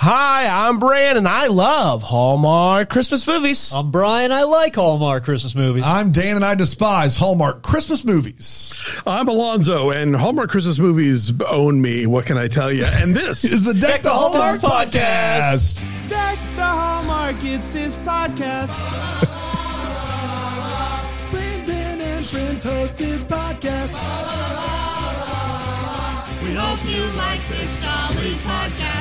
Hi, I'm Brand, and I love Hallmark Christmas movies. I'm Brian. I like Hallmark Christmas movies. I'm Dan and I despise Hallmark Christmas movies. I'm Alonso, and Hallmark Christmas movies own me. What can I tell you? And this Is the Deck, the Hallmark, Hallmark podcast. Deck the Hallmark, it's his podcast. Brandon and friends host his podcast. We hope you like this jolly podcast.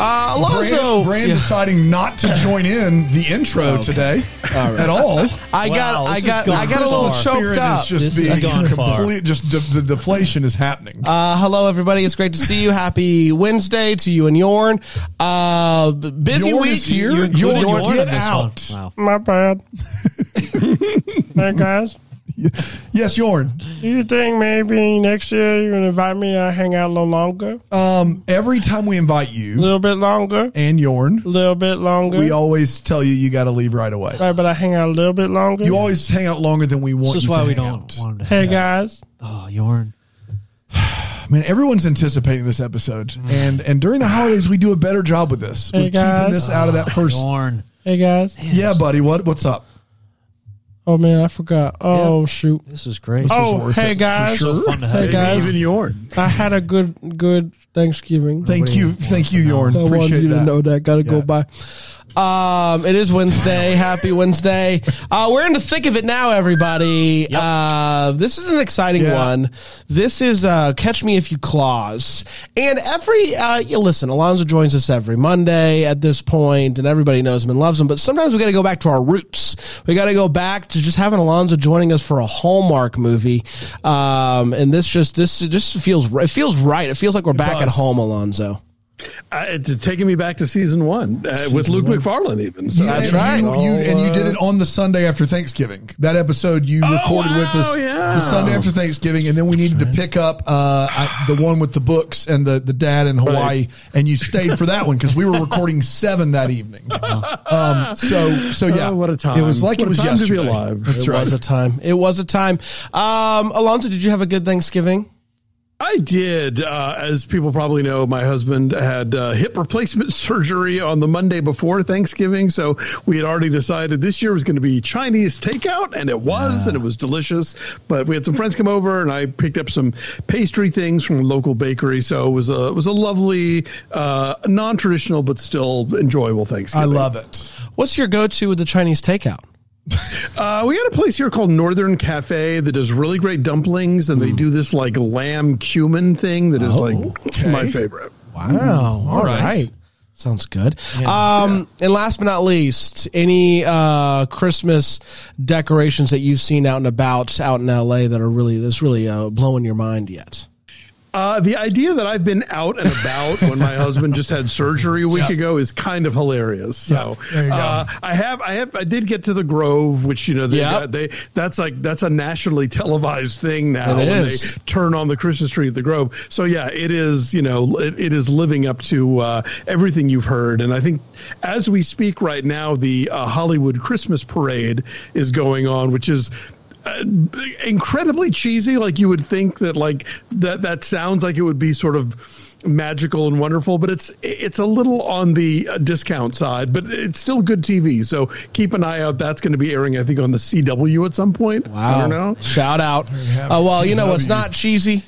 Uh, Alonso, Brand, Brand Yeah. deciding not to join in the intro today at all. I got, Wow, I got, I got a little far. choked Spirit up. is just This being has gone far. complete. Just de- the deflation is happening. Uh, hello, everybody. It's great to see you. Happy Wednesday to you and Yorn. Uh, busy Yorn week. is here. You included Yorn, Yorn get out. Wow. My bad. hey guys, Yes, Yorn. you think maybe next year you're gonna invite me? I hang out a little longer, Um, every time we invite you a little bit longer, and Yorn, a little bit longer. we always tell you you got to leave right away. right, but I hang out a little bit longer. You always hang out longer than we want This is you why to we hang don't out. want to. hey guys, Oh, Yorn. Man, everyone's anticipating this episode, and and during the holidays we do a better job with this. Hey, We're keeping this out of that first. Yorn. hey guys. Yeah, buddy. What what's up? Oh man, I forgot. Oh shoot. This is great. Oh worth hey it, for guys. sure. Fun to have Hey you. guys. even Yorn. I had a good good Thanksgiving. Thank you, thank you, Yorn. I wanted Appreciate you that. to know that. Got to Yeah. go by. Um, it is Wednesday. Happy Wednesday. Uh, we're in the thick of it now, everybody. Uh, this is an exciting Yeah. one. This is uh, Catch Me If You Claus. And every, uh, you listen, Alonso joins us every Monday at this point, and everybody knows him and loves him. But sometimes we got to go back to our roots. We got to go back to just having Alonso joining us for a Hallmark movie. Um, and this just, this just feels, it feels right. It feels like we're back at home, Alonso. Uh, it's taking me back to season one uh, with Luke McFarlane, even. So Yeah, That's right. You, you, and you did it on the Sunday after Thanksgiving. That episode you recorded with us yeah. the Sunday after Thanksgiving, and then we needed to pick up uh, I, the one with the books and the, the dad in Hawaii, Right. and you stayed for that one because we were recording seven that evening. Um, so so yeah, Oh, what a time. It was like What it was time to be yesterday. alive. That's it right. was a time. It was a time. Um, Alonso, did you have a good Thanksgiving? I did. Uh, as people probably know, my husband had uh, hip replacement surgery on the Monday before Thanksgiving. So we had already decided this year was going to be Chinese takeout, and it was, and it was delicious. But we had some friends come over, and I picked up some pastry things from a local bakery. So it was a it was a lovely, uh, non traditional but still enjoyable Thanksgiving. I love it. What's your go-to with the Chinese takeout? Uh, we got a place here called Northern Cafe that does really great dumplings, and they do this like lamb cumin thing that is like okay. my favorite. Wow. All right. right. Sounds good. um, and last but not least, any uh, Christmas decorations that you've seen out and about out in LA that are really that's really uh, blowing your mind yet? Uh, the idea that I've been out and about when my husband just had surgery a week Yeah. ago is kind of hilarious. So Yeah, there you go. uh, I have, I have, I did get to the Grove, which you know, they, Yep. they that's like that's a nationally televised thing now. It when is. they turn on the Christmas tree at the Grove. So yeah, it is. You know, it, it is living up to uh, everything you've heard. And I think as we speak right now, the uh, Hollywood Christmas Parade is going on, which is uh, incredibly cheesy. Like you would think that like that that sounds like it would be sort of magical and wonderful, but it's it's a little on the uh, discount side, but it's still good TV. So keep an eye out. That's going to be airing, I think, on the CW at some point. I don't know. Shout out. have Uh, well, you know CW. what's not cheesy?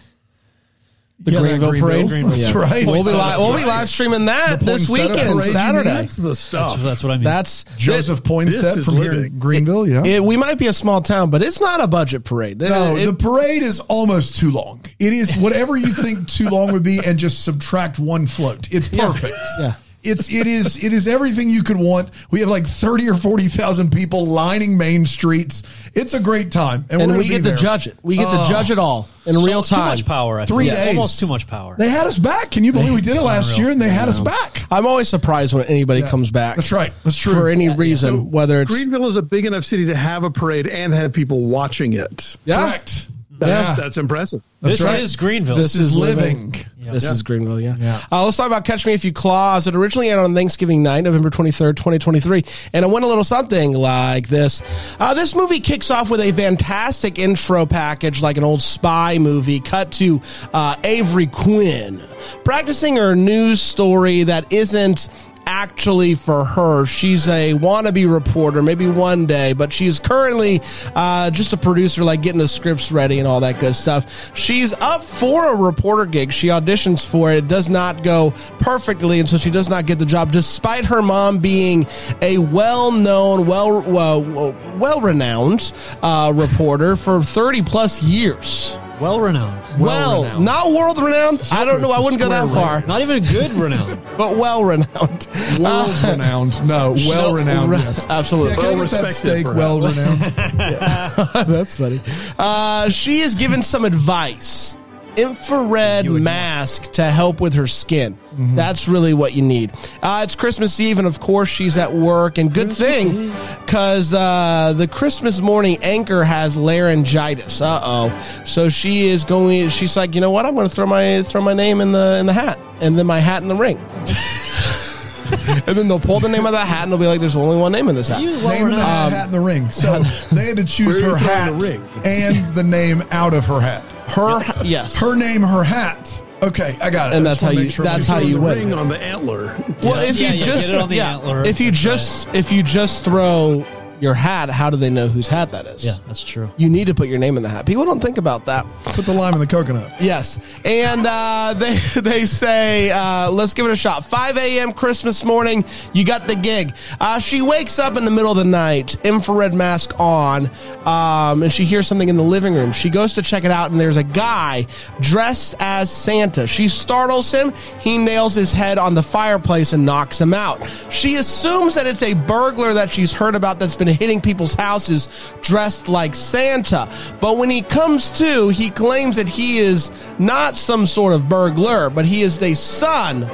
The Yeah, Greenville, Greenville. Parade. That's Yeah. right. We'll be, That's li- we'll be live streaming that this weekend, Parade. Saturday. That's the stuff. That's, that's what I mean. That's Joseph Poinsett from here in living. Greenville. Yeah. It, we might be a small town, but it's not a budget parade. It- No, it- the parade is almost too long. It is whatever you think too long would be, and just subtract one float. It's perfect. Yeah. It's it is it is everything you could want. We have like thirty or forty thousand people lining main streets. It's a great time, and, and we're we get be to judge it. We get Oh. to judge it all in So- real Too time. much power. I Three feel. days. Almost too much power. They had us back. Can you believe we did it last unreal. year and they had us back? I'm always surprised when anybody Yeah. comes back. That's right. That's true. For any reason, So whether it's Greenville is a big enough city to have a parade and have people watching it. yeah, Correct. That's, Yeah. that's impressive. this right. is Greenville. This This is is living. yeah. This is Greenville, yeah. Yeah. Uh, let's talk about Catch Me If You Claus. It originally aired on Thanksgiving night, November 23rd, 2023. And it went a little something like this. Uh, this movie kicks off with a fantastic intro package, like an old spy movie, cut to uh, Avery Quinn practicing her news story that isn't actually for her. She's a wannabe reporter, maybe one day, but she's currently uh, just a producer, like getting the scripts ready and all that good stuff. She's up for a reporter gig. She auditions for it. It does not go perfectly, and so she does not get the job, despite her mom being a well-known, well, well, well-renowned uh, reporter for 30 plus years. Well renowned. Well, renowned. not world renowned. I don't know. I wouldn't go that far, Not even good renowned. but well renowned. World renowned. No, well renowned. Yes. Absolutely. Yeah, can I get that Well-respected, steak perhaps. well renowned? That's funny. Uh, she is given some advice. Infrared mask to help with her skin. That's really what you need. Uh, it's Christmas Eve, and of course, she's at work. And good thing, because uh, the Christmas morning anchor has laryngitis. Uh oh. So she is going. She's like, you know what? I'm going to throw my throw my name in the in the hat, and then my hat in the ring. and then they'll pull the name of the hat, and they'll be like, "There's only one name in this hat." You well Name in the renowned. hat in the ring. So they had to choose her hat the ring? and the name out of her hat. Her, yes. Her name, her hat. Okay, I got it. And I that's how you- sure that's how you the win. ring on the antler. Well, if Yeah, you yeah, just get it on the yeah, antler. if you That's just if you just throw your hat, how do they know whose hat that is? Yeah, that's true. You need to put your name in the hat. People don't think about that. Put the lime in the coconut. Yes, and uh, they they say uh, let's give it a shot. 5 a.m. Christmas morning, you got the gig. Uh, she wakes up in the middle of the night, infrared mask on, um, and she hears something in the living room. She goes to check it out, and there's a guy dressed as Santa. She startles him. He nails his head on the fireplace and knocks him out. She assumes that it's a burglar that she's heard about that's been hitting people's houses dressed like Santa. But when he comes to, he claims that he is not some sort of burglar, but he is the son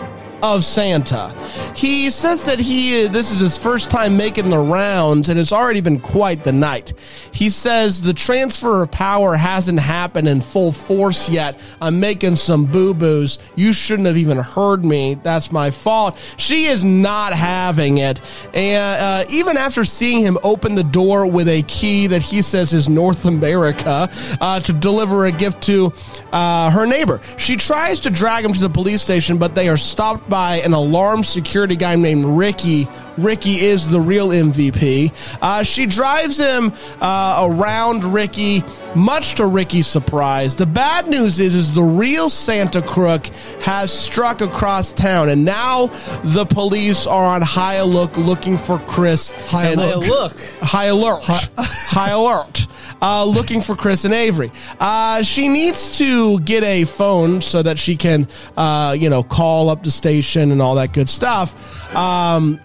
of Santa. He says that he this is his first time making the rounds and it's already been quite the night. He says the transfer of power hasn't happened in full force yet. I'm making some boo-boos. You shouldn't have even heard me. That's my fault. She is not having it. And uh, even after seeing him open the door with a key that he says is North America uh, to deliver a gift to uh, her neighbor, she tries to drag him to the police station, but they are stopped by an alarmed security guy named Ricky. Ricky is the real MVP. Uh, she drives him uh, around Ricky, much to Ricky's surprise. The bad news is, is the real Santa crook has struck across town, and now the police are on high alert looking for Chris. High look. high alert, high alert, uh, looking for Chris and Avery. Uh, she needs to get a phone so that she can, uh, you know, call up the station and all that good stuff. Um,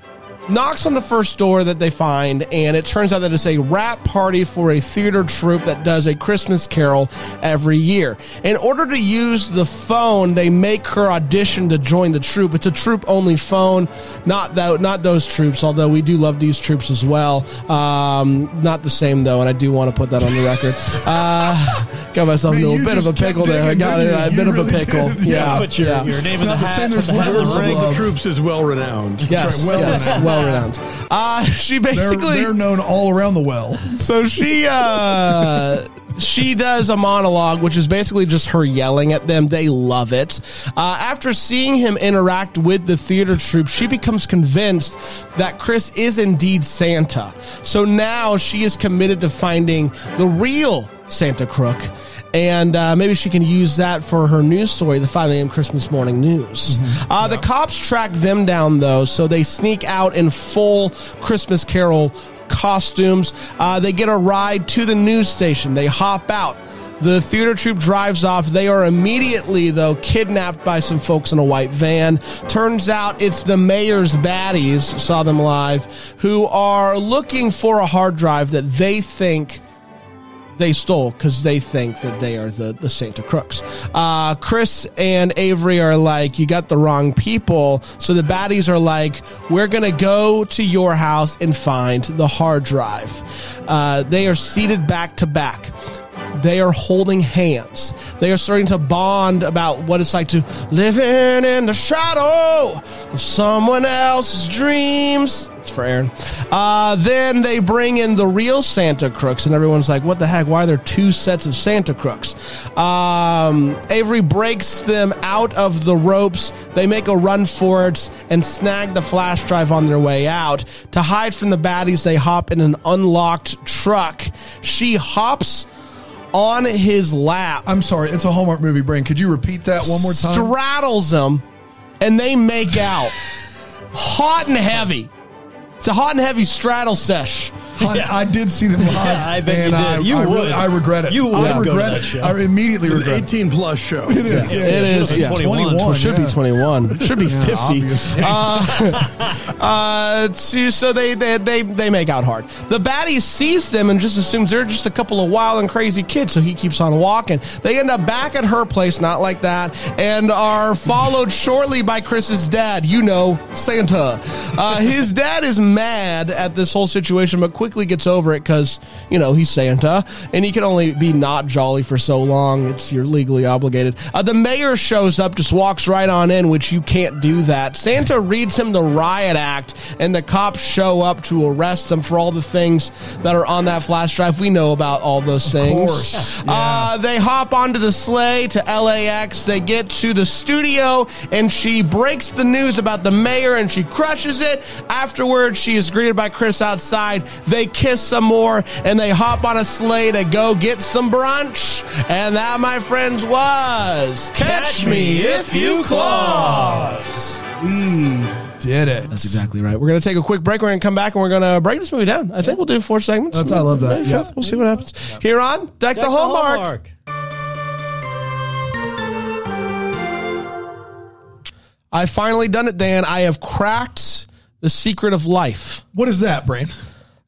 knocks on the first door that they find, and it turns out that it's a rap party for a theater troupe that does a Christmas carol every year. In order to use the phone, they make her audition to join the troupe. It's a troupe only phone, not that, not those troops. Although we do love these troops as well. Um, not the same though, and I do want to put that on the record. Uh, got myself Man, into a you bit of a pickle there. I got didn't it. A You bit of a pickle. did. Yeah, Put your, yeah. your name in the Not the hat. there's the hat the of ring. The troops is well renowned. Yes, right, well yes, renowned. well renowned. Uh, she They're, basically they're known all around the well. so she uh she does a monologue which is basically just her yelling at them they love it uh, after seeing him interact with the theater troupe she becomes convinced that chris is indeed santa so now she is committed to finding the real santa crook and uh, maybe she can use that for her news story, the 5 a.m. Christmas morning news. Uh, The cops track them down, though, so they sneak out in full Christmas Carol costumes. Uh, they get a ride to the news station. They hop out. The theater troupe drives off. They are immediately, though, kidnapped by some folks in a white van. Turns out it's the mayor's baddies, saw them live, who are looking for a hard drive that they think they stole because they think that they are the, the Santa Crooks. Uh, Chris and Avery are like, you got the wrong people. So the baddies are like, we're going to go to your house and find the hard drive. Uh, they are seated back to back. They are holding hands. They are starting to bond about what it's like to living in the shadow of someone else's dreams. It's for Aaron. Uh, then they bring in the real Santa crooks, and everyone's like, "What the heck? Why are there two sets of Santa crooks?" Um, Avery breaks them out of the ropes. They make a run for it and snag the flash drive on their way out. To hide from the baddies, they hop in an unlocked truck. She hops on his lap, I'm sorry, it's a Hallmark movie, Brian. Could you repeat that one more time? straddles him, and they make out hot and heavy. It's a hot and heavy straddle sesh. I, I did see them live. Yeah, I bet you and did. I, You I, really- would. I regret it. You would I go to regret that it. show. I immediately It's an regret it. 18 plus show. It is. Yeah, It is, yeah. 21. Well, it should yeah. be 21. It should be 50. obviously. Uh, uh, so they, they they they make out hard. The baddie sees them and just assumes they're just a couple of wild and crazy kids. So he keeps on walking. They end up back at her place, not like that, and are followed shortly by Chris's dad. You know, Santa. Uh, his dad is mad at this whole situation, but quickly gets over it because you know he's Santa, and he can only be not jolly for so long. It's you're legally obligated. Uh, the mayor shows up, just walks right on in, which you can't do that. Santa reads him the riot act, and the cops show up to arrest him for all the things that are on that flash drive. We know about all those things. course. Uh, they hop onto the sleigh to LAX. They get to the studio, and she breaks the news about the mayor, and she crushes it. Afterwards, she is greeted by Chris outside. They kiss some more, and they hop on a sleigh to go get some brunch. And that, my friends, was Catch Me If You Claus. We did it. That's exactly right. We're going to take a quick break. We're going to come back and we're going to break this movie down. I think we'll do four segments. That's- I love that. Maybe Yeah. We'll see what happens. Here on Deck, the Deck the Hallmark. I finally done it, Dan. I have cracked the secret of life. What is that, Brian?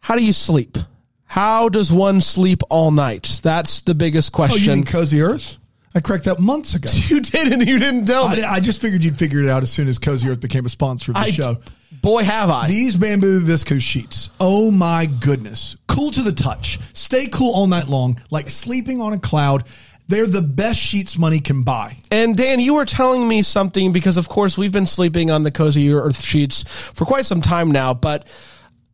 How do you sleep? How does one sleep all night? That's the biggest Oh, you question. mean Cozy Earth? I cracked that months ago. you did and you didn't tell me. I, I just figured you'd figure it out as soon as Cozy Earth became a sponsor of the I- show. Boy, have I. These bamboo viscose sheets. Oh my goodness. Cool to the touch. Stay cool all night long, like sleeping on a cloud. They're the best sheets money can buy. And Dan, you were telling me something because, of course, we've been sleeping on the cozy earth sheets for quite some time now. But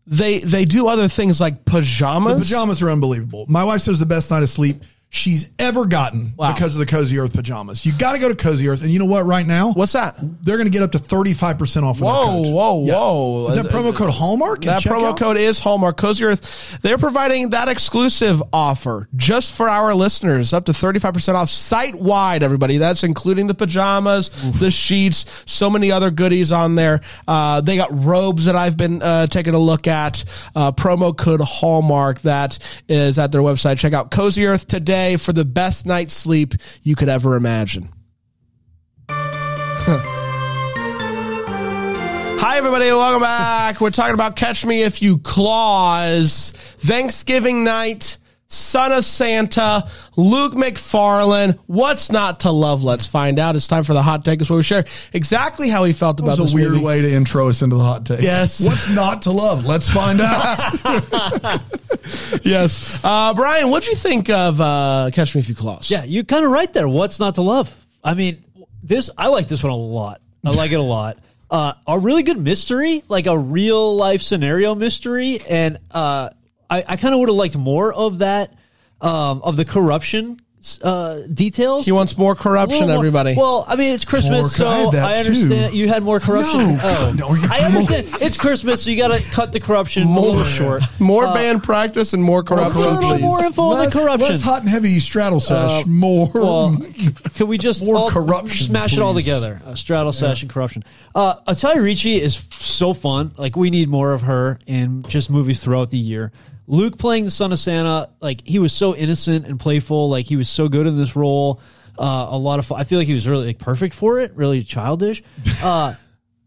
they they do other things like pajamas. The pajamas are unbelievable. My wife says the best night of sleep she's ever gotten Wow. because of the Cozy Earth pajamas. You got to go to Cozy Earth, and you know what? Right now, What's that? they're going to get up to thirty five percent off. Whoa, whoa, Yeah. whoa! Is that promo code Hallmark? That promo code is Hallmark Cozy Earth. They're providing that exclusive offer just for our listeners, up to 35% off site wide, everybody. That's including the pajamas, the sheets, so many other goodies on there. Uh, they got robes that I've been uh, taking a look at. Uh, promo code Hallmark. That is at their website. Check out Cozy Earth today for the best night's sleep you could ever imagine. Hi, everybody. Welcome back. We're talking about Catch Me If You Claus. Thanksgiving night, Son of Santa, Luke McFarlane. What's not to love? Let's find out. It's time for the hot take. Is where we share exactly how he felt That about was this a weird movie. way to intro us into the hot take. Yes. What's not to love? Let's find out. Yes. Uh, Brian, what'd you think of uh, Catch Me If You Claus? Yeah, you're kind of right there. What's not to love? I mean, this I like this one a lot. I like it a lot. Uh, a really good mystery, like a real life scenario mystery, and uh, I, I kind of would have liked more of that, um, of the corruption uh, details. He wants more corruption, more- everybody. Well, I mean, it's Christmas, More- I so had I understand too. you had more corruption. No, oh, God, no, I understand. It's Christmas, so you got to cut the corruption a little short. more band practice and more corruption, a little please. more info on the corruption. less hot and heavy straddle sesh. more. Well, can we just More corruption, smash it all together? Uh, straddle sash and corruption. Uh, Italia Ricci is so fun. Like we need more of her in just movies throughout the year. Luke playing the son of Santa, like he was so innocent and playful. Like he was so good in this role. Uh, a lot of fun. I feel like he was really like perfect for it. Really childish. Uh,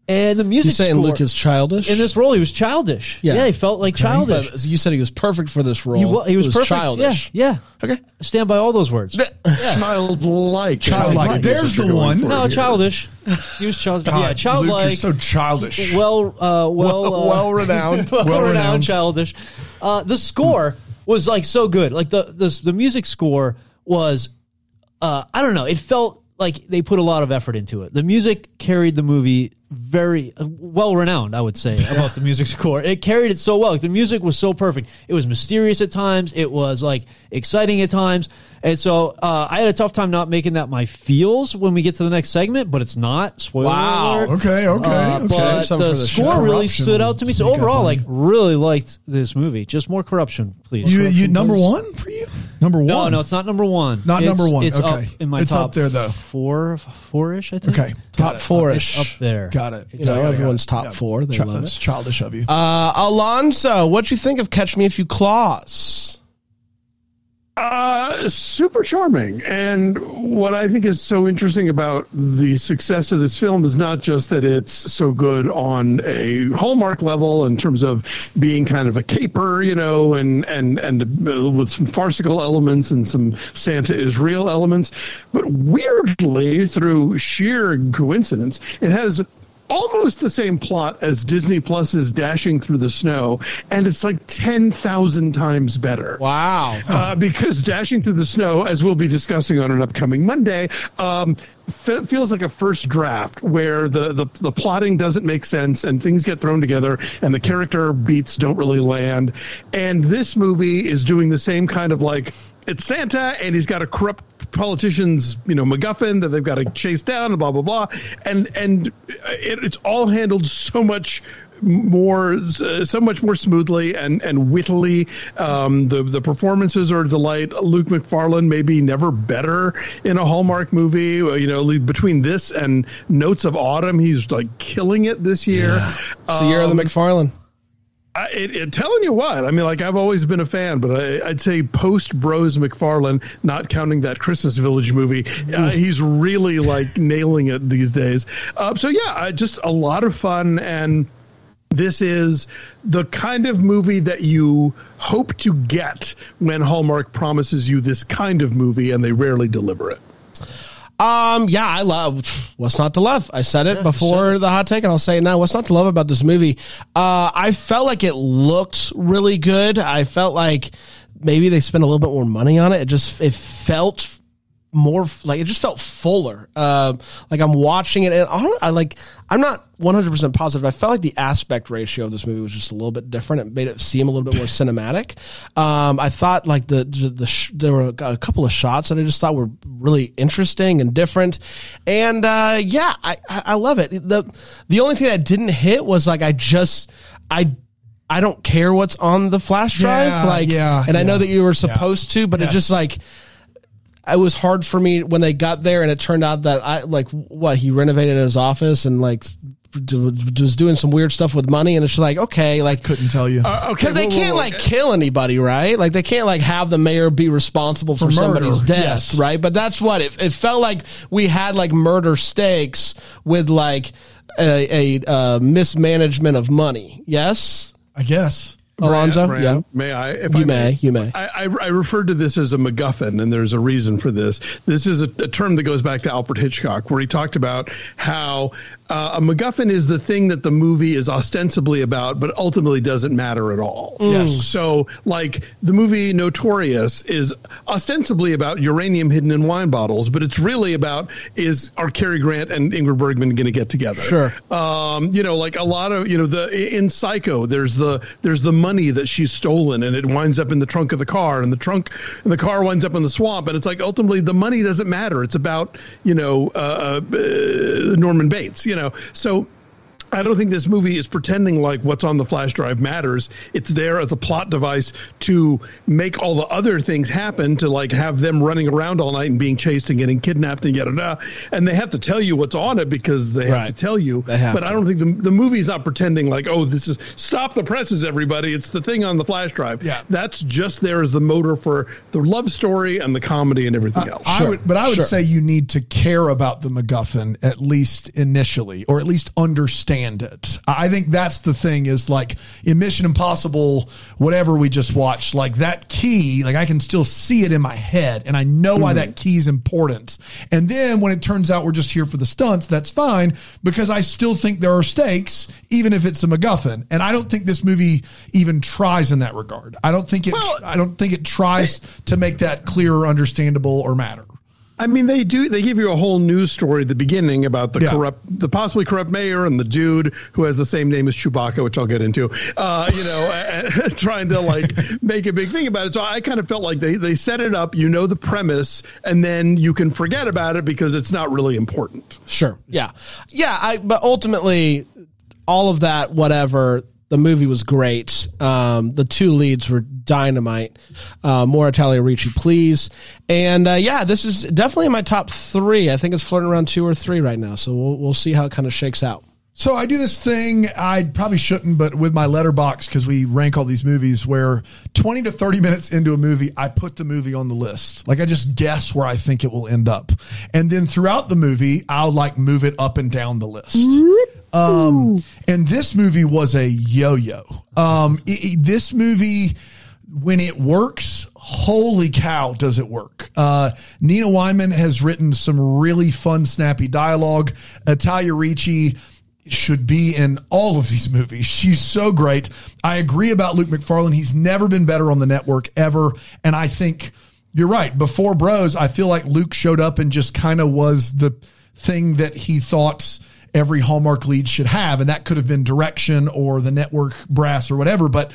and the music You saying score- Luke is childish? in this role, he was childish. Yeah, he felt like childish. But you said he was perfect for this role. He, wa- he was, It perfect. childish. Yeah, yeah. Okay. Stand by all those words. Childlike. Childlike. There's the one. No, childish. He was childish. God, yeah, Luke, childlike. you're so childish. well, uh, well, uh, well renowned. well, Well-renowned. renowned, childish. Uh, the score was like so good. Like the the the music score was uh, I don't know. It felt like they put a lot of effort into it. The music carried the movie very well renowned, I would say, about the music score. It carried it so well. Like, the music was so perfect. It was mysterious at times. It was like exciting at times. And so uh, I had a tough time not making that my feels when we get to the next segment, but it's not. Spoiler Wow. alert. Okay, okay, Uh, okay. But Something the the score really stood out to me. So overall, like really liked this movie. Just more corruption, please. You, you number please. one for you? Number one? No, no, it's not number one. Not It's- number one. It's Okay. up in my It's top up there, though. Four, four-ish, I think. Okay. Top four-ish. It's up there. Got it. You know, Got it, got it. everyone's top Yeah. four. They Chi- love That's it. childish of you. Uh, Alonso, what'd you think of Catch Me If You Claus? Uh, super charming. And what I think is so interesting about the success of this film is not just that it's so good on a Hallmark level in terms of being kind of a caper, you know, and and and uh, with some farcical elements and some Santa is real elements, but weirdly through sheer coincidence, it has almost the same plot as Disney Plus's Dashing Through the Snow, and it's like 10,000 times better. Wow. Uh, because Dashing Through the Snow, as we'll be discussing on an upcoming Monday, um, fe- feels like a first draft where the, the, the plotting doesn't make sense and things get thrown together and the character beats don't really land. And this movie is doing the same kind of like, it's Santa and he's got a corrupt politician's you know MacGuffin that they've got to chase down and blah blah blah. And and it, it's all handled so much more uh, so much more smoothly and and wittily. Um, the the performances are a delight. Luke McFarlane maybe never better in a Hallmark movie. You know between this and Notes of Autumn he's like killing it this year. The year of the McFarlane. I, it, it, telling you what, I mean, like I've always been a fan, but I, I'd say post Bros McFarlane, not counting that Christmas Village movie, uh, he's really like nailing it these days. Uh, so yeah, just a lot of fun, and this is the kind of movie that you hope to get when Hallmark promises you this kind of movie, and they rarely deliver it. Um, yeah, I love what's not to love. I said it before the hot take, and I'll say it now. What's not to love about this movie? Uh, I felt like it looked really good. I felt like maybe they spent a little bit more money on it. It just it felt more like it just felt fuller. Uh, like I'm watching it, and I, don't- I like I'm not 100 percent positive. I felt like the aspect ratio of this movie was just a little bit different. It made it seem a little bit more cinematic. Um, I thought like the the, the sh- there were a couple of shots that I just thought were really interesting and different, and uh, yeah, I I love it. the The only thing that didn't hit was like I just I. I don't care what's on the flash drive, Yeah, like, yeah, and I know that you were supposed to, but it just like, it was hard for me when they got there and it turned out that I like what he renovated his office and like was doing some weird stuff with money and it's just like okay like Couldn't tell you. Uh, okay, because they whoa, whoa, can't whoa. like kill anybody right like they can't like have the mayor be responsible for, For murder, somebody's death yes. right but that's what it, it felt like we had like murder stakes with like a, a uh, mismanagement of money yes I guess. Alonso Brand, yeah May I? If You I may, you may. I, I, I referred to this as a MacGuffin, and there's a reason for this. This is a, a term that goes back to Alfred Hitchcock, where he talked about how uh, a MacGuffin is the thing that the movie is ostensibly about, but ultimately doesn't matter at all. Yes. So, like the movie Notorious is ostensibly about uranium hidden in wine bottles, but it's really about is are Cary Grant and Ingrid Bergman going to get together? Sure. um, you know, like a lot of you know the in Psycho, there's the there's the money that she's stolen, and it winds up in the trunk of the car, and the trunk and the car winds up in the swamp, and it's like ultimately the money doesn't matter. It's about you know uh, uh, Norman Bates, you know, so. I don't think this movie is pretending like what's on the flash drive matters. It's there as a plot device to make all the other things happen, to like have them running around all night and being chased and getting kidnapped and yada yada. And they have to tell you what's on it because they have to tell you. But to. I don't think the the movie's not pretending like, oh, this is stop the presses, everybody. It's the thing on the flash drive. Yeah. That's just there as the motor for the love story and the comedy and everything else. I would, but I would sure. say you need to care about the MacGuffin at least initially, or at least understand understand it. I think that's the thing is like in Mission Impossible, whatever we just watched, like that key, like I can still see it in my head and I know why that mm-hmm. key is important. And then when it turns out we're just here for the stunts, that's fine because I still think there are stakes, even if it's a MacGuffin. And I don't think this movie even tries in that regard. I don't think it, Well, I don't think it tries to make that clear or understandable or matter. I mean, they do. They give you a whole news story at the beginning about the Yeah. corrupt, the possibly corrupt mayor and the dude who has the same name as Chewbacca, which I'll get into. Uh, you know, trying to like make a big thing about it. So I kind of felt like they they set it up. You know the premise, and then you can forget about it because it's not really important. Sure. Yeah. Yeah. I, but ultimately, all of that, whatever, the movie was great. Um, the two leads were dynamite. Uh, more Italia Ricci, please. And uh, yeah, this is definitely in my top three. I think it's flirting around two or three right now. So we'll, we'll see how it kind of shakes out. So I do this thing I probably shouldn't, but with my Letterboxd because we rank all these movies where twenty to thirty minutes into a movie, I put the movie on the list. Like I just guess where I think it will end up, and then throughout the movie, I'll like move it up and down the list. Um, and this movie was a yo-yo. Um, it- it- this movie, when it works, holy cow, does it work? Uh, Nina Wyman has written some really fun, snappy dialogue. Italia Ricci should be in all of these movies. She's so great. I agree about Luke McFarlane. He's never been better on the network ever. And I think you're right. Before Bros, I feel like Luke showed up and just kind of was the thing that he thought every Hallmark lead should have. And that could have been direction or the network brass or whatever. But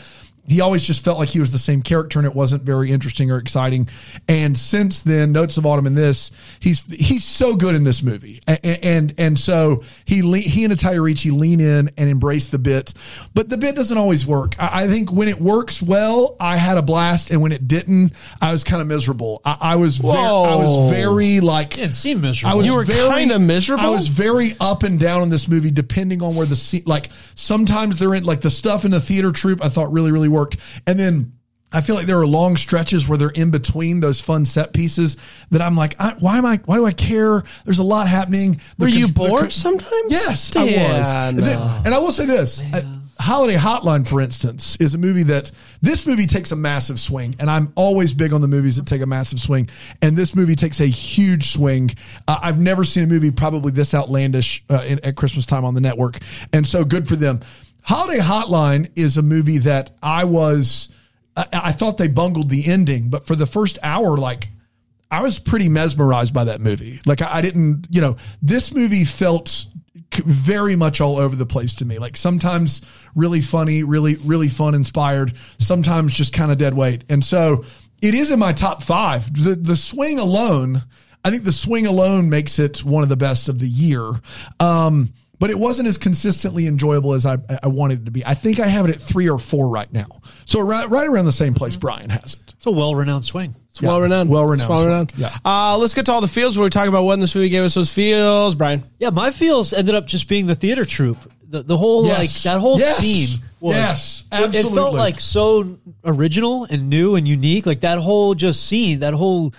he always just felt like he was the same character and it wasn't very interesting or exciting. And since then, Notes of Autumn and this, he's he's so good in this movie. And and, and so he he and Ricci lean in and embrace the bit. But the bit doesn't always work. I, I think when it works well, I had a blast, and when it didn't, I was kind of miserable. I, I was very, I was very like It seemed miserable. I was You were very- kinda miserable? I was very up and down in this movie, depending on where the scene. Like sometimes they're in like the stuff in the theater troupe. I thought really, really worked, and then. I feel like there are long stretches where they're in between those fun set pieces that I'm like, I, why am I? Why do I care? There's a lot happening. The Were you con- the bored con- sometimes? Yes, I Yeah, was. And, then- and I will say this: uh, Holiday Hotline, for instance, is a movie that this movie takes a massive swing, and I'm always big on the movies that take a massive swing. And this movie takes a huge swing. Uh, I've never seen a movie probably this outlandish uh, in, at Christmas time on the network, and so good for them. Holiday Hotline is a movie that I was. I, I thought they bungled the ending, but for the first hour, like I was pretty mesmerized by that movie. Like I, I didn't, you know, this movie felt very much all over the place to me. Like sometimes really funny, really, really fun, inspired. Sometimes just kind of dead weight. And so it is in my top five. The the swing alone, I think the swing alone makes it one of the best of the year. Um, but it wasn't as consistently enjoyable as I, I wanted it to be. I think I have it at three or four right now. So right, right around the same place Brian has it. It's a well-renowned swing. It's well renowned. Well-renowned. Well renowned. Yeah. Uh, let's get to all the feels where we talk about when this movie gave us those feels, Brian. Yeah, my feels ended up just being the theater troupe. The, the whole Yes. like that whole Yes. scene was Yes, it- It, felt like so original and new and unique. Like that whole just scene, that whole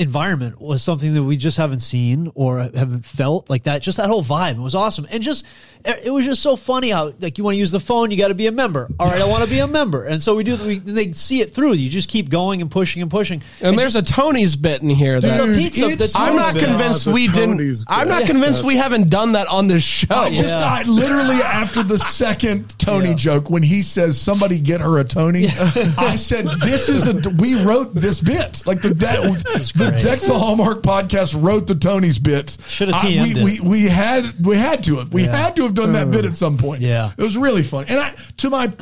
environment was something that we just haven't seen or haven't felt like that. Just that whole vibe It was awesome, and just it was just so funny how like you want to use the phone, you got to be a member. All right, I want to be a member, and so we do. We, they see it through. You just keep going and pushing and pushing. And there's a Tony's bit in here that the Dude, pizza. it's- The I'm not bit. convinced oh, the we didn't. Tony's I'm bit. not convinced we haven't done that on this show. I just Yeah. I literally after the second Tony Yeah. joke when he says somebody get her a Tony, I said this is a we wrote this bit like the de- the great. Deck the Hallmark podcast wrote the Tony's bit. Should've I- we, it. we we had we had to have we Yeah. had to have done that bit at some point. Yeah. it was really fun. And I to my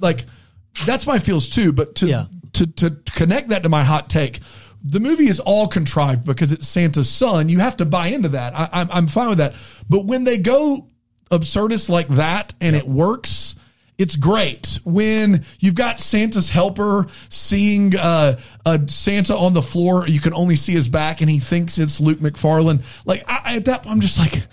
like that's my feels too. But to Yeah. to to connect that to my hot take. The movie is all contrived because it's Santa's son. You have to buy into that. I, I'm, I'm fine with that. But when they go absurdist like that and it works, it's great. When you've got Santa's helper seeing uh, Santa on the floor, you can only see his back, and he thinks it's Luke McFarlane. Like I, at that, point, I'm just like,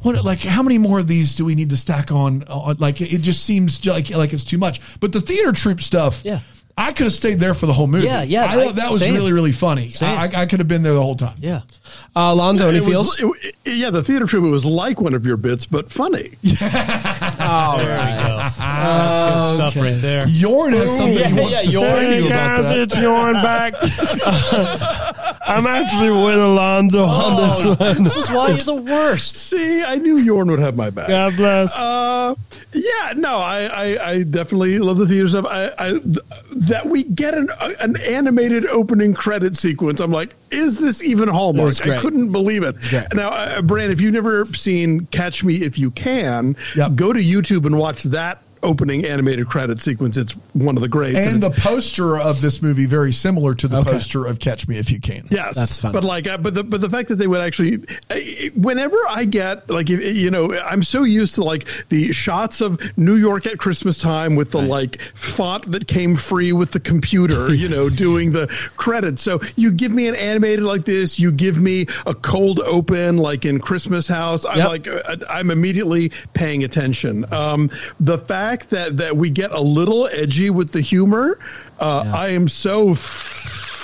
what? Like how many more of these do we need to stack on? on like it just seems like like it's too much. But the theater troupe stuff, Yeah. I could have stayed there for the whole movie. Yeah, yeah, I I- thought that was same. really, really funny. I, I could have been there the whole time. Yeah. Uh, Alonso, any It feels? it- it- yeah, the theater trip it was like one of your bits, but funny. All There right. we go. That's good stuff right there. Yorn has something Yeah, he wants yeah, to Yorn. say to you about that. it's Yorn back. I'm actually with Alonso on this one. This is why you're the worst. See, I knew Yorn would have my back. God bless. Uh, yeah, no, I, I, I definitely love the theater stuff. I, I th- that we get an an animated opening credit sequence. I'm like, is this even Hallmark? I couldn't believe it. Now, uh, Brand, if you've never seen Catch Me If You Can, Yep. go to YouTube and watch that opening animated credit sequence. It's one of the greats. And the poster of this movie very similar to the Okay. poster of Catch Me If You Can. Yes, That's fun. But like, but the but the fact that they would actually, whenever I get like, you know, I'm so used to like the shots of New York at Christmas time with the like font that came free with the computer, you know, doing the credits. So you give me an animated like this, you give me a cold open like in Christmas House. I'm Yep. like, uh, I'm immediately paying attention. Um, the fact that that we get a little edgy with the humor, uh, I am so.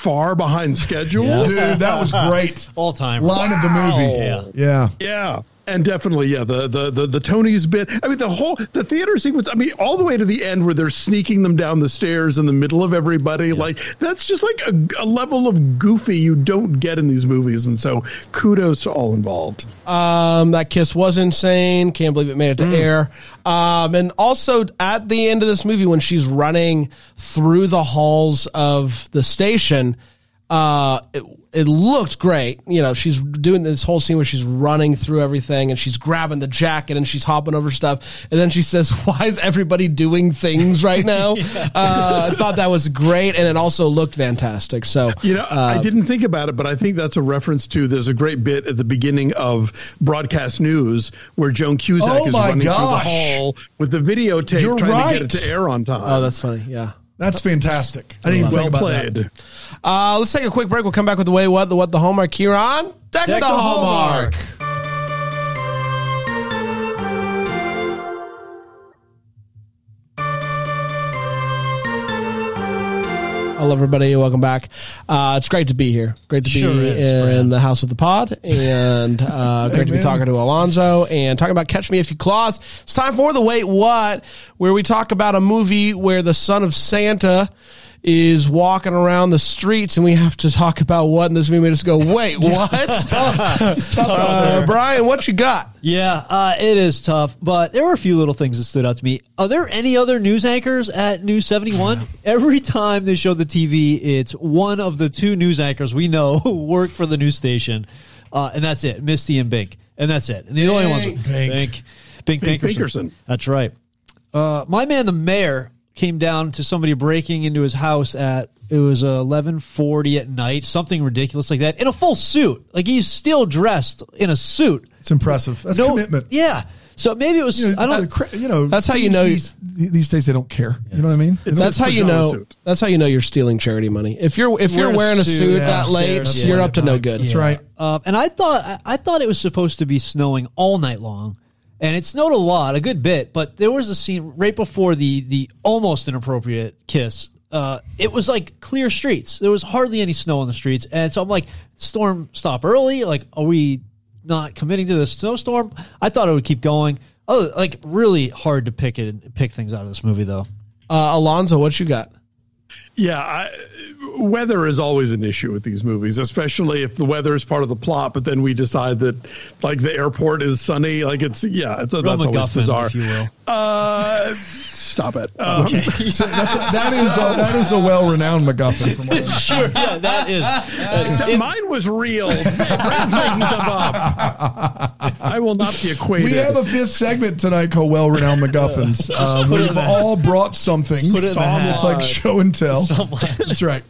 Far behind schedule. Dude, that was great. All time. Line of the movie. Yeah. Yeah. Yeah. And definitely, yeah, the, the the the Tony's bit. I mean, the whole the theater sequence. I mean, all the way to the end where they're sneaking them down the stairs in the middle of everybody. Like that's just like a, a level of goofy you don't get in these movies. And so, kudos to all involved. Um, that kiss was insane. Can't believe it made it to air. Um, and also at the end of this movie, when she's running through the halls of the station, uh, it, it looked great. You know, she's doing this whole scene where she's running through everything and she's grabbing the jacket and she's hopping over stuff. And then she says, "Why is everybody doing things right now?" uh, I thought that was great, and it also looked fantastic. So You know, I didn't think about it, but I think that's a reference to. There's a great bit at the beginning of broadcast news where Joan Cusack Oh is running gosh. through the hall with the videotape, You're trying right. to get it to air on time. oh, that's funny. Yeah. That's fantastic. I didn't even well think about played. that. Uh, let's take a quick break. We'll come back with the way what the what the hallmark here on Deck, Deck the the hallmark. Hello, everybody. Welcome back. Uh, it's great to be here. Great to be Sure is, in Brad. the house of the pod, and uh, great to be talking to Alonso and talking about Catch Me If You Claus. It's time for the Wait What, where we talk about a movie where the son of Santa is walking around the streets, and we have to talk about what in this movie made us go, wait, what? uh, Brian, what you got? Yeah, uh, it is tough, but there were a few little things that stood out to me. Are there any other news anchors at News 71? Every time they show the TV, it's one of the two news anchors we know who work for the news station, uh, and that's it, Misty and Bink, and that's it. And the only ones Bink. Bink, Bink, Bink, Bink Binkerson. Binkerson. That's right. Uh, my man, the mayor, came down to somebody breaking into his house at it was uh, eleven forty at night, something ridiculous like that, in a full suit. Like he's still dressed in a suit. It's impressive. That's commitment. Yeah. So maybe it was. You know, I don't. uh, cra- you know, That's how you know- these, these days they don't care. You know what I mean? That's how you know. suit. That's how you know you're stealing charity money. If you're if you're Wearing a wearing a suit, suit yeah, that late, upstairs, you're up to no good. That's right. Um, and I thought I, I thought it was supposed to be snowing all night long, and it snowed a lot, a good bit. But there was a scene right before the the almost inappropriate kiss. Uh, it was like clear streets. There was hardly any snow on the streets, and so I'm like, storm stop early. Like, are we not committing to the snowstorm? I thought it would keep going. Oh, like really hard to pick it, pick things out of this movie though. Uh, Alonso, what you got? Yeah, I, weather is always an issue with these movies, especially if the weather is part of the plot. But then we decide that, like, the airport is sunny. Like, it's yeah, it's, that's Real always MacGuffin, bizarre. if you will. Uh, stop it. Um, That's a, that is a, that is a well-renowned MacGuffin. From Sure, yeah, that is. Except mine was real. Brand's making stuff up. I will not be equated. We have a fifth segment tonight called Well Renowned MacGuffins. Uh, we've all brought something. Put it in the hat. It's like show and tell. That's right.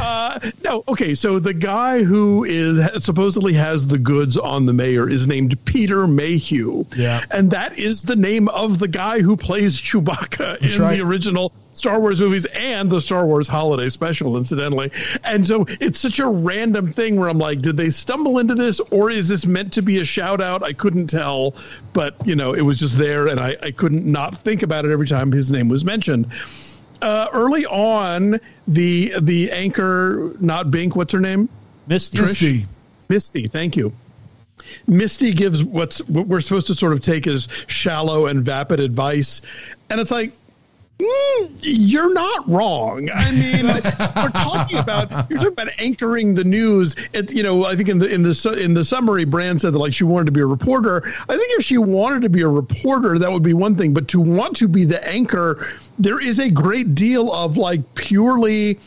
Uh, no, okay. So the guy who is supposedly has the goods on the mayor is named Peter Mayhew. Yeah. and that is the name of the guy who plays Chewbacca in right. the original Star Wars movies and the Star Wars Holiday Special, incidentally. And so it's such a random thing where I'm like, did they stumble into this, or is this meant to be a shout out? I couldn't tell, but you know, it was just there, and I, I couldn't not think about it every time his name was mentioned. Uh, early on, the the anchor, not Bink, what's her name? Misty. Misty. Misty, thank you. Misty gives what's what we're supposed to sort of take as shallow and vapid advice, and it's like. mm, you're not wrong. I mean, we're talking about you're talking about anchoring the news. It, you know, I think in the in the in the summary, Brand said that like she wanted to be a reporter. I think if she wanted to be a reporter, that would be one thing. But to want to be the anchor, there is a great deal of like purely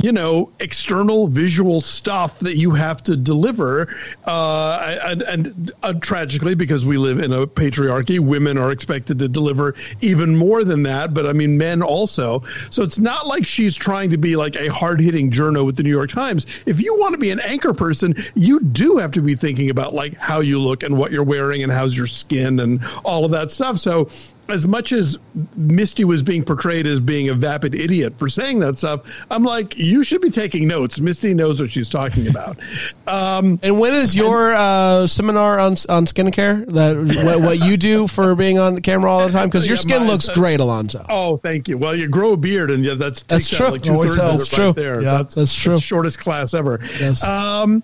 you know, external visual stuff that you have to deliver. Uh, and and uh, tragically, because we live in a patriarchy, women are expected to deliver even more than that. But I mean, men also. So it's not like she's trying to be like a hard hitting journo with the New York Times. If you want to be an anchor person, you do have to be thinking about like how you look and what you're wearing and how's your skin and all of that stuff. So as much as Misty was being portrayed as being a vapid idiot for saying that stuff, I'm like, you should be taking notes. Misty knows what she's talking about. Um, And when is your uh, seminar on on skincare? That what, what you do for being on camera all the time? Because your Yeah, skin mine- looks great, Alonso. oh, thank you. Well, you grow a beard, and yeah, that's That's true. Like two Always thirds of helps. it True. there. Yeah, that's true. shortest class ever. Yes. Um,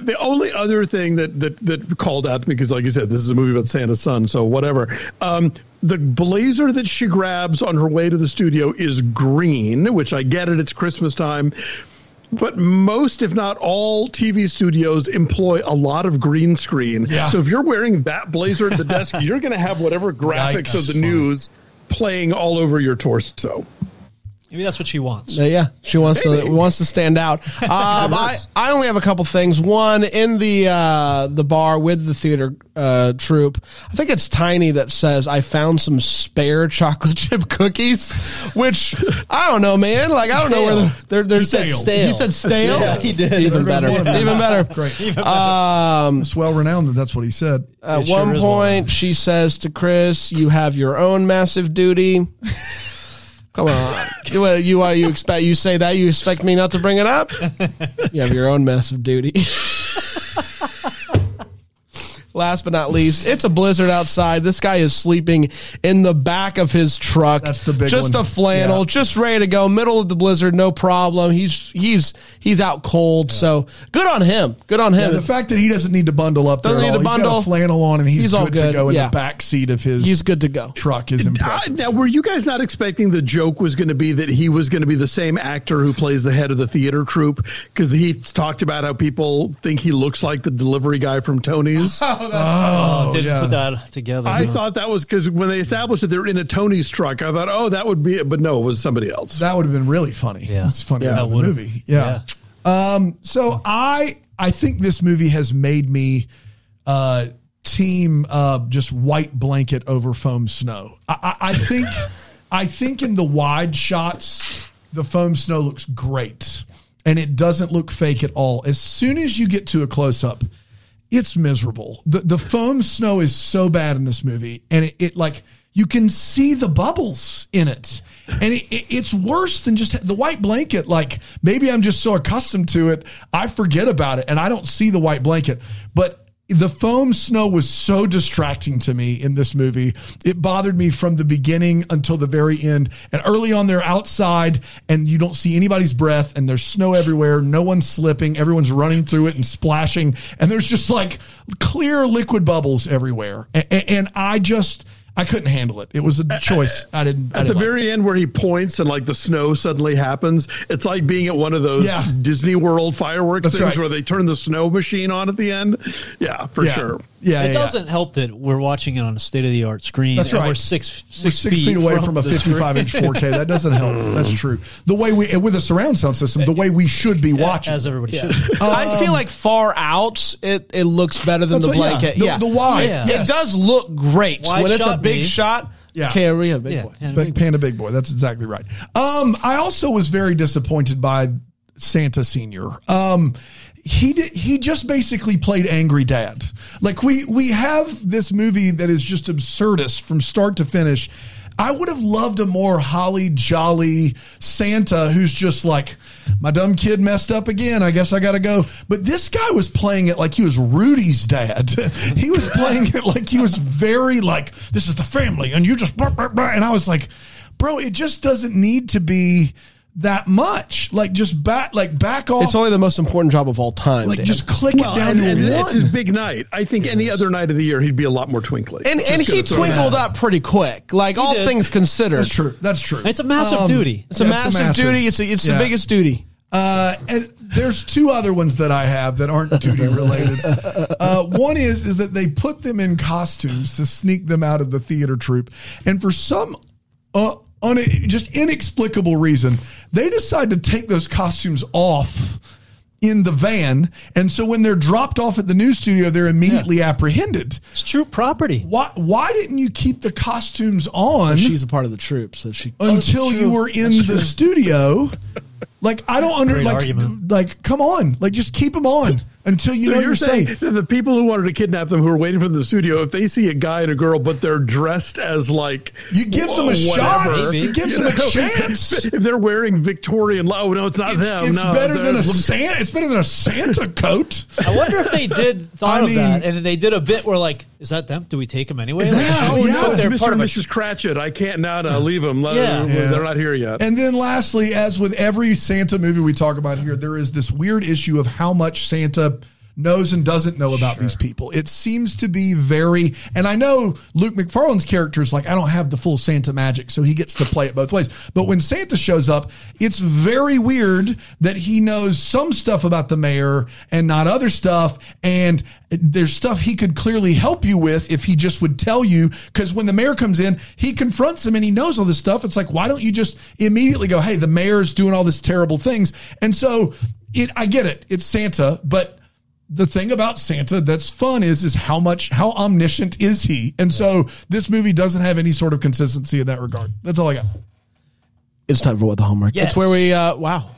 the only other thing that, that that called out to me because, like you said, this is a movie about Santa's son, so whatever. Um, the blazer that she grabs on her way to the studio is green, which I get it. It's Christmas time. But most, if not all, TV studios employ a lot of green screen. Yeah. So if you're wearing that blazer at the desk, you're going to have whatever graphics Yikes. of the news playing all over your torso. Maybe that's what she wants. Uh, yeah, she wants to wants to stand out. Um, I I only have a couple things. One in the uh, the bar with the theater uh, troupe. I think it's Tiny that says I found some spare chocolate chip cookies, which I don't know, man. Like I don't know where the, they're they're Stale. He said stale. Yeah, he did. Even There better. goes one of them. Even better. Great. Um, It's well renowned that that's what he said. at It one is point, she says to Chris, "You have your own massive duty." Come on, you uh, you uh, you expect you say that you expect me not to bring it up? You have your own massive duty. Last but not least, it's a blizzard outside. This guy is sleeping in the back of his truck. That's the big Just one. a flannel, Yeah. just ready to go. Middle of the blizzard, no problem. He's he's he's out cold. So good on him. Good on him. Yeah, the fact that he doesn't need to bundle up Doesn't at need all. to He's got bundle. a flannel on and he's, He's all good, to good. go in the back seat of his he's good to go. truck is Uh, impressive. now, were you guys not expecting the joke was going to be that he was going to be the same actor who plays the head of the theater troupe? Because he talked about how people think he looks like the delivery guy from Tony's. Oh, didn't yeah. put that together. I thought that was because when they established that they're in a Tony's truck, I thought, oh, that would be it. But no, it was somebody else. That would have been really funny. Yeah. It's funny Yeah, in the would've. movie. Yeah. Um, so I I think this movie has made me uh team uh just white blanket over foam snow. I, I, I think I think in the wide shots the foam snow looks great and it doesn't look fake at all. As soon as you get to a close up, it's miserable. The the foam snow is so bad in this movie, and it, it like you can see the bubbles in it, and it, it, it's worse than just the white blanket. Like maybe I'm just so accustomed to it, I forget about it, and I don't see the white blanket, but. The foam snow was so distracting to me in this movie. It bothered me from the beginning until the very end. And early on, they're outside and you don't see anybody's breath and there's snow everywhere. No one's slipping. Everyone's running through it and splashing. And there's just like clear liquid bubbles everywhere. And, and I just, I couldn't handle it. It was a choice. I didn't. I At the didn't like. very end, where he points and like the snow suddenly happens, it's like being at one of those Yeah. Disney World fireworks That's things right. where they turn the snow machine on at the end. Yeah, for yeah. sure. Yeah, it yeah, doesn't help that we're watching it on a state of the art screen. That's right. We're six six, We're six feet, away from, a 55 inch 4K. That doesn't help. That's true. The way we, with a surround sound system, the way we should be watching. as everybody should. I feel like far out, it, it looks better than the what- yeah. blanket. The- Yeah, the wide, It, yes. it does look great Wide when it's a big me. shot. Yeah. Carry a big Yeah, boy. and But big- Panda Big Boy. That's exactly right. Um, I also was very disappointed by Santa Senior. Um, he did, he just basically played angry dad. Like we we have this movie that is just absurdist from start to finish. I would have loved a more holly jolly Santa who's just like, my dumb kid messed up again. I guess I got to go. But this guy was playing it like he was Rudy's dad. he was playing it like he was very like, this is the family and you just, blah, blah, blah. and I was like, bro, it just doesn't need to be that much. Like just back, like back off. It's only the most important job of all time. like Dan. just click Well, it down and, and to a it's his big night. I think any other night of the year he'd be a lot more twinkly. and Just and he gonna throw that twinkled out. up pretty quick. Like all did. things considered, That's true. That's true. It's a massive Um, duty. It's a, Yeah, massive, duty. It's a, it's Yeah. the biggest duty. Uh, and there's two other ones that I have that aren't duty related. Uh, one is is that they put them in costumes to sneak them out of the theater troupe, and for some uh, un- just inexplicable reason, they decide to take those costumes off in the van, and so when they're dropped off at the news studio, they're immediately apprehended. It's true property. Why? Why didn't you keep the costumes on? She's a part of the troop, so she. until you were in the studio. Like I don't under Great like argument. like come on like just keep them on until you So know you're you're, saying safe. the people who wanted to kidnap them, who are waiting for the studio, if they see a guy and a girl, but they're dressed as like You gives them a whoa, shot. whatever, It gives you them a chance. If they're wearing Victorian, oh no, it's not It's, them. it's no, better than a Santa. It's better than a Santa coat. I wonder if they did thought I of mean- that, and then they did a bit where like, is that them? Do we take them anyway? Like, Yeah, should we yeah. put their Mr. part of and Mrs. Cratchit, I can't now no, uh, leave them. Yeah. Yeah. They're not here yet. And then lastly, as with every Santa movie we talk about here, there is this weird issue of how much Santa knows and doesn't know about these people. It seems to be very, and I know Luke Macfarlane's character is like, I don't have the full Santa magic, so he gets to play it both ways. But when Santa shows up, it's very weird that he knows some stuff about the mayor and not other stuff. And there's stuff he could clearly help you with if he just would tell you. Cause when the mayor comes in, he confronts him and he knows all this stuff. It's like, why don't you just immediately go, Hey, the mayor's doing all this terrible things. And so it, I get it. It's Santa, but the thing about Santa that's fun is is how much how omniscient is he? And so this movie doesn't have any sort of consistency in that regard. That's all I got. It's time for what the hallmark. Yes. It's where we. uh Wow.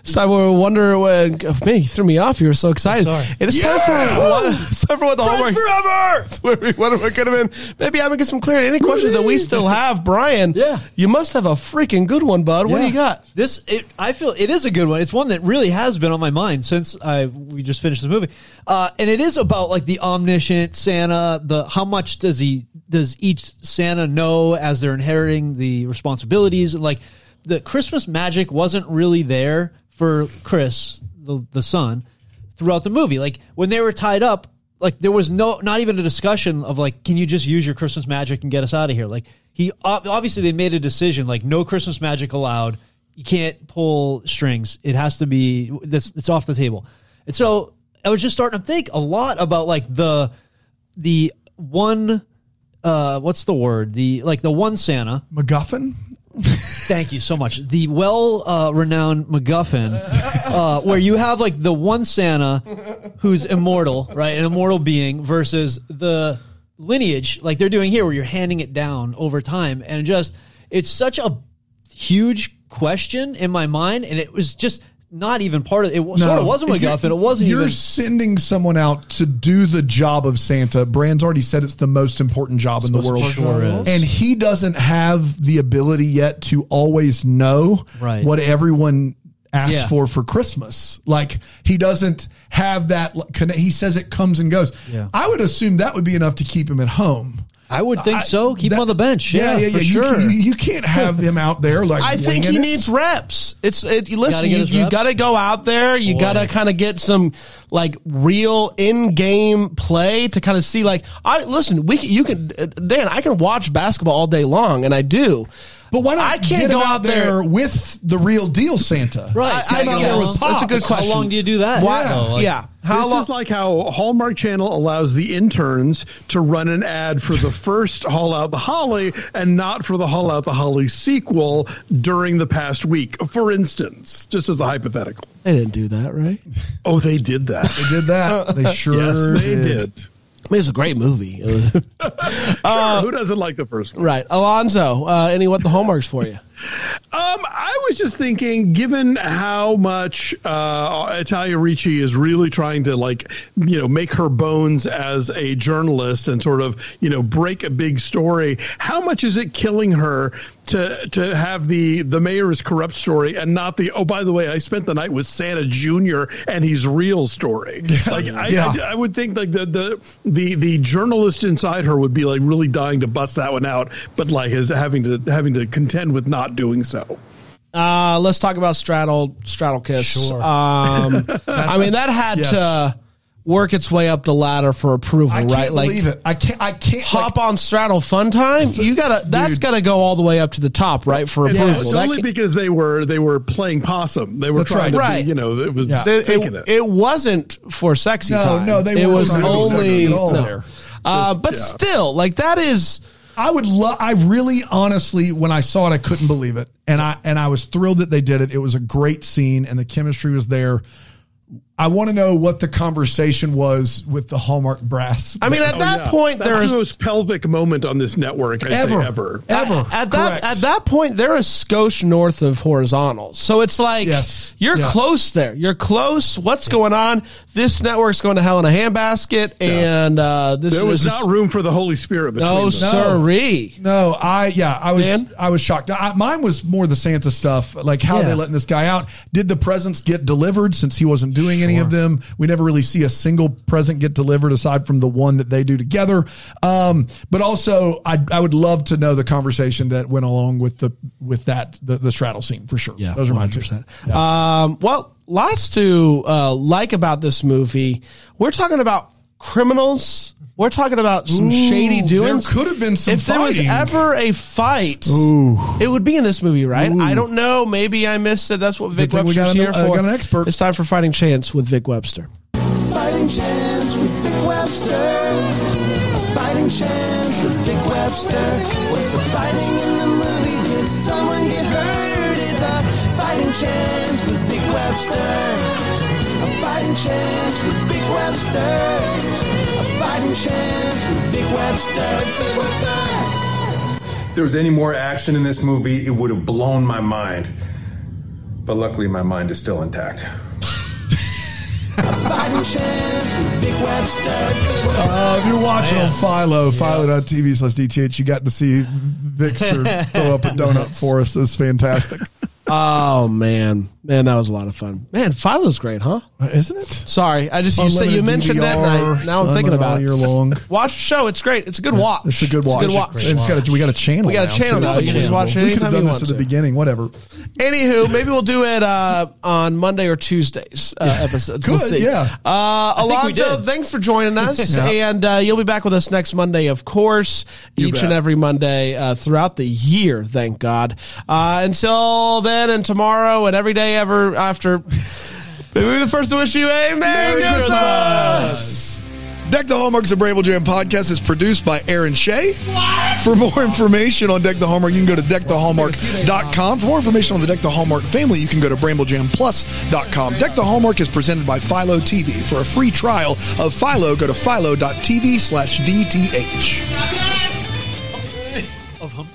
It's time where we wonder. When, man, you threw me off. You were so excited. sorry. It is time for what, it's time for what the hallmark. forever. It's where we wonder what could have been. Maybe I would get some clarity. Any questions that we still have, Brian? Yeah. You must have a freaking good one, bud. What do you got? This, it, I feel it is a good one. It's one that really has been on my mind since I we just finished the movie, uh, and it is about like the omniscient Santa. The how much does he does each Santa know as they're inheriting the responsibilities? and Like the Christmas magic wasn't really there for Chris, the the son, throughout the movie. Like when they were tied up, like there was no not even a discussion of like can you just use your christmas magic and get us out of here? Like he obviously they made a decision like no christmas magic allowed. You can't pull strings. It has to be that's it's off the table. And so i was just starting to think a lot about like the the one uh what's the word? The like the one santa. MacGuffin? Thank you so much. The well uh, renowned MacGuffin, uh, where you have like the one Santa who's immortal, right? An immortal being versus the lineage, like they're doing here, where you're handing it down over time. And just, it's such a huge question in my mind. And it was just not even part of it. Sort of wasn't You're- MacGuffin. It wasn't You're even. sending someone out to do the job of Santa. Brand's already said it's the most important job in the world. Sure is. And he doesn't have the ability yet to always know Right. what everyone asks Yeah. for for Christmas. Like he doesn't have that. He says it comes and goes. Yeah. I would assume that would be enough to keep him at home. I would think I- so. Keep that- him on the bench. Yeah, yeah, for You sure. can- You, you can't have him out there like. I think he it. needs reps. It's it. You listen. Gotta You, you got to go out there. You got to kind of get some like real in game play to kind of see. Like I listen. We can, you can uh, Dan. I can watch basketball all day long, and I do. But why not? I can't get go out there- with the real deal Santa. Right. I, Get him I out guess. there with That's a good question. How long do you do that? Why? Yeah. Like- yeah. How this long? is like how Hallmark Channel allows the interns to run an ad for the first Haul Out the Holly and not for the Haul Out the Holly sequel during the past week, for instance, just as a hypothetical. they didn't do that, right? Oh, they did that. They did that. They sure yes, they did. I mean, it's a great movie. Sure, who doesn't like the first one? right, Alonso. Uh, any what the hallmarks for you? Um, I was just thinking, given how much uh, Italia Ricci is really trying to like, you know, make her bones as a journalist and sort of, you know, break a big story. How much is it killing her to to have the the mayor is corrupt story and not the oh by the way I spent the night with Santa Junior and he's real story? Like I, Yeah. I, I would think like the the the the journalist inside her would be like really dying to bust that one out, but like is having to having to contend with not doing so. Uh, let's talk about straddle straddle kiss. Sure. Um, I mean that had Yes. to work its way up the ladder for approval, I can't right? Like believe it. I can't. I can't. hop on straddle fun time. You gotta that's Dude. gotta go all the way up to the top, right? For And approval. it's That only because they were they were playing possum. They were That's trying right. to, Right. be, you know, it was Yeah. it, taking it, it. it wasn't for sexy No, time. no, they it weren't was trying to be only sexy at all no. there. Uh, but Yeah. still, like that is I would love. I really, honestly, when I saw it, I couldn't believe it, and I and I was thrilled that they did it. It was a great scene, and the chemistry was there. I want to know what the conversation was with the Hallmark brass. I mean, at Oh, that yeah. point, That's there's the most pelvic moment on this network. I ever, say ever. ever. At, at that at that point, they're a skosh north of horizontal. So it's like Yes. you're Yeah. close there. You're close. What's going on? This network's going to hell in a handbasket, and uh, this There was is not room for the Holy Spirit between no them. siree. No, I yeah, I was Dan? I was shocked. I, mine was more the Santa stuff, like how Yeah. they letting this guy out. Did the presents get delivered since he wasn't doing any of them? We never really see a single present get delivered aside from the one that they do together. Um, but also, I I would love to know the conversation that went along with the with that the, the straddle scene for sure. Yeah, those are my two. 100%. Um, well, lots to uh, like about this movie. We're talking about criminals. We're talking about some Ooh, shady there could have been some If there was ever a fight, it would be in this movie, right? I don't know. Maybe I missed it. That's what Vic thing we Webster's got an- here uh, for. got an expert. It's time for Fighting Chance with Vic Webster. Fighting chance with Vic Webster. Fighting chance with Vic Webster. What's the fighting in the movie? Did someone get hurt? Is a fighting chance with Vic Webster. A fighting chance with Vic Webster. A fighting chance with Vic Webster. Vic Webster. If there was any more action in this movie, it would have blown my mind. But luckily, my mind is still intact. Fighting chance with Vic Webster. Uh, if you're watching on Philo, on TV slash DTH, you got to see Victor throw up a donut for us. It's fantastic. Oh man, man, that was a lot of fun. Man, Philo's great, huh? Isn't it? Sorry, I just you said you Unlimited mentioned that. And I, now I'm thinking about all it. year long. Watch the show. It's great. It's a good watch. It's a good watch. It's a good watch. It's got a, we got a channel. We got a now, channel too. now. You can just watch it We could have done you this at the to. beginning. Whatever. Anywho, maybe we'll do it uh, on Monday or Tuesdays uh, episodes. we'll Good, see. yeah. Uh, Alonso, thanks for joining us, Yeah. and uh, you'll be back with us next Monday, of course, each bet. and every Monday uh, throughout the year. Thank God. Uh, until then, and tomorrow, and every day ever after. Maybe we're the first to wish you a Merry, Merry Christmas. Deck the Hallmarks of Bramble Jam podcast is produced by Aaron Shea. For more information on Deck the Hallmark, you can go to deckthehallmark.com. For more information on the Deck the Hallmark family, you can go to bramblejamplus.com. Deck the Hallmark is presented by Philo TV. For a free trial of Philo, go to philo.tv slash DTH. Of hump